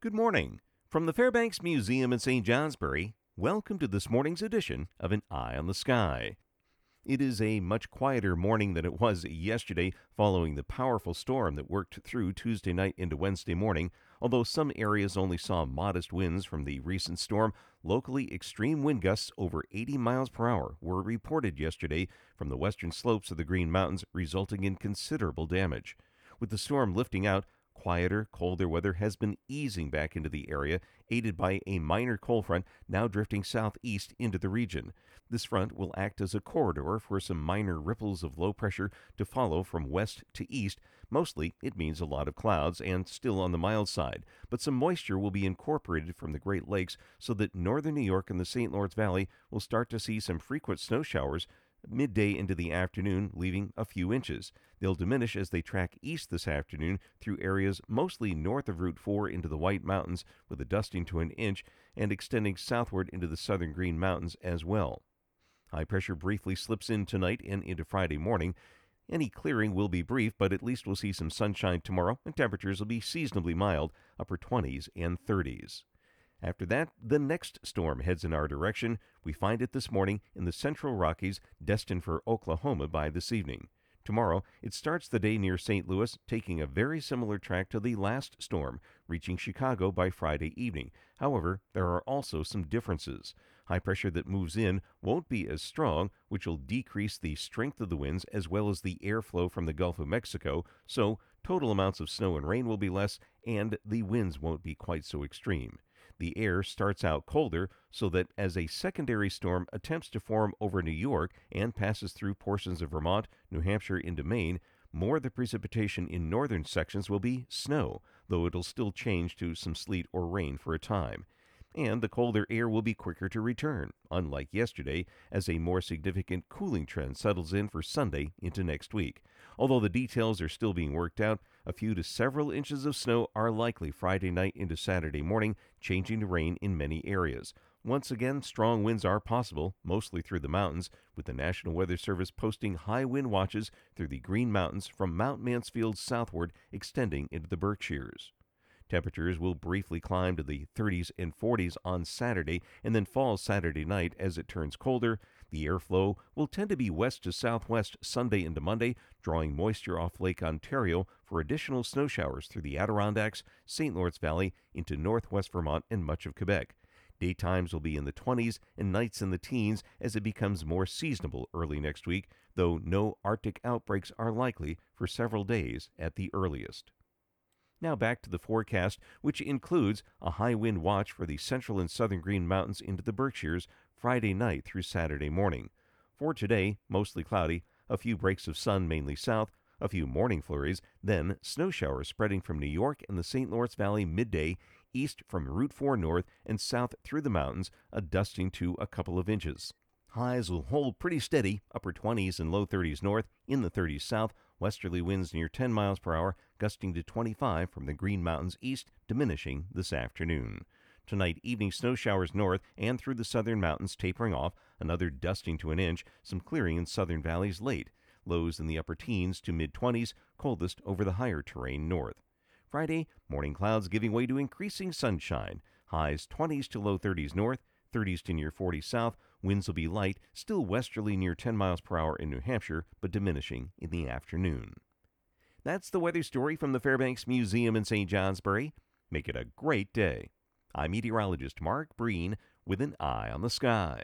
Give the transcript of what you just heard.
Good morning. From the Fairbanks Museum in St. Johnsbury, welcome to this morning's edition of An Eye on the Sky. It is a much quieter morning than it was yesterday following the powerful storm that worked through Tuesday night into Wednesday morning. Although some areas only saw modest winds from the recent storm, locally extreme wind gusts over 80 miles per hour were reported yesterday from the western slopes of the Green Mountains, resulting in considerable damage. With the storm lifting out, Quieter, colder weather has been easing back into the area, aided by a minor cold front now drifting southeast into the region. This front will act as a corridor for some minor ripples of low pressure to follow from west to east. Mostly, it means a lot of clouds and still on the mild side, but some moisture will be incorporated from the Great Lakes so that northern New York and the St. Lawrence Valley will start to see some frequent snow showers midday into the afternoon, leaving a few inches. They'll diminish as they track east this afternoon through areas mostly north of Route 4 into the White Mountains, with a dusting to an inch, and extending southward into the southern Green Mountains as well. High pressure briefly slips in tonight and into Friday morning. Any clearing will be brief, but at least we'll see some sunshine tomorrow, and temperatures will be seasonably mild, upper 20s and 30s. After that, the next storm heads in our direction. We find it this morning in the central Rockies, destined for Oklahoma by this evening. Tomorrow, it starts the day near St. Louis, taking a very similar track to the last storm, reaching Chicago by Friday evening. However, there are also some differences. High pressure that moves in won't be as strong, which will decrease the strength of the winds as well as the airflow from the Gulf of Mexico, so total amounts of snow and rain will be less, and the winds won't be quite so extreme. The air starts out colder, so that as a secondary storm attempts to form over New York and passes through portions of Vermont, New Hampshire into Maine, more of the precipitation in northern sections will be snow, though it'll still change to some sleet or rain for a time and the colder air will be quicker to return, unlike yesterday, as a more significant cooling trend settles in for Sunday into next week. Although the details are still being worked out, a few to several inches of snow are likely Friday night into Saturday morning, changing to rain in many areas. Once again, strong winds are possible, mostly through the mountains, with the National Weather Service posting high wind watches through the Green Mountains from Mount Mansfield southward, extending into the Berkshires. Temperatures will briefly climb to the 30s and 40s on Saturday and then fall Saturday night as it turns colder. The airflow will tend to be west to southwest Sunday into Monday, drawing moisture off Lake Ontario for additional snow showers through the Adirondacks, St. Lawrence Valley, into northwest Vermont and much of Quebec. Daytimes will be in the 20s and nights in the teens as it becomes more seasonable early next week, though no Arctic outbreaks are likely for several days at the earliest. Now back to the forecast, which includes a high wind watch for the central and southern Green Mountains into the Berkshires Friday night through Saturday morning. For today, mostly cloudy, a few breaks of sun mainly south, a few morning flurries, then snow showers spreading from New York and the St. Lawrence Valley midday, east from Route 4 north, and south through the mountains, a dusting to a couple of inches. Highs will hold pretty steady, upper 20s and low 30s north, in the 30s south, westerly winds near 10 miles per hour, gusting to 25 from the Green Mountains east, diminishing this afternoon. Tonight, evening snow showers north and through the southern mountains tapering off, another dusting to an inch, some clearing in southern valleys late. Lows in the upper teens to mid 20s, coldest over the higher terrain north. Friday, morning clouds giving way to increasing sunshine. Highs 20s to low 30s north, 30s to near 40 south. Winds will be light, still westerly near 10 miles per hour in New Hampshire, but diminishing in the afternoon. That's the weather story from the Fairbanks Museum in St. Johnsbury. Make it a great day. I'm meteorologist Mark Breen with an eye on the sky.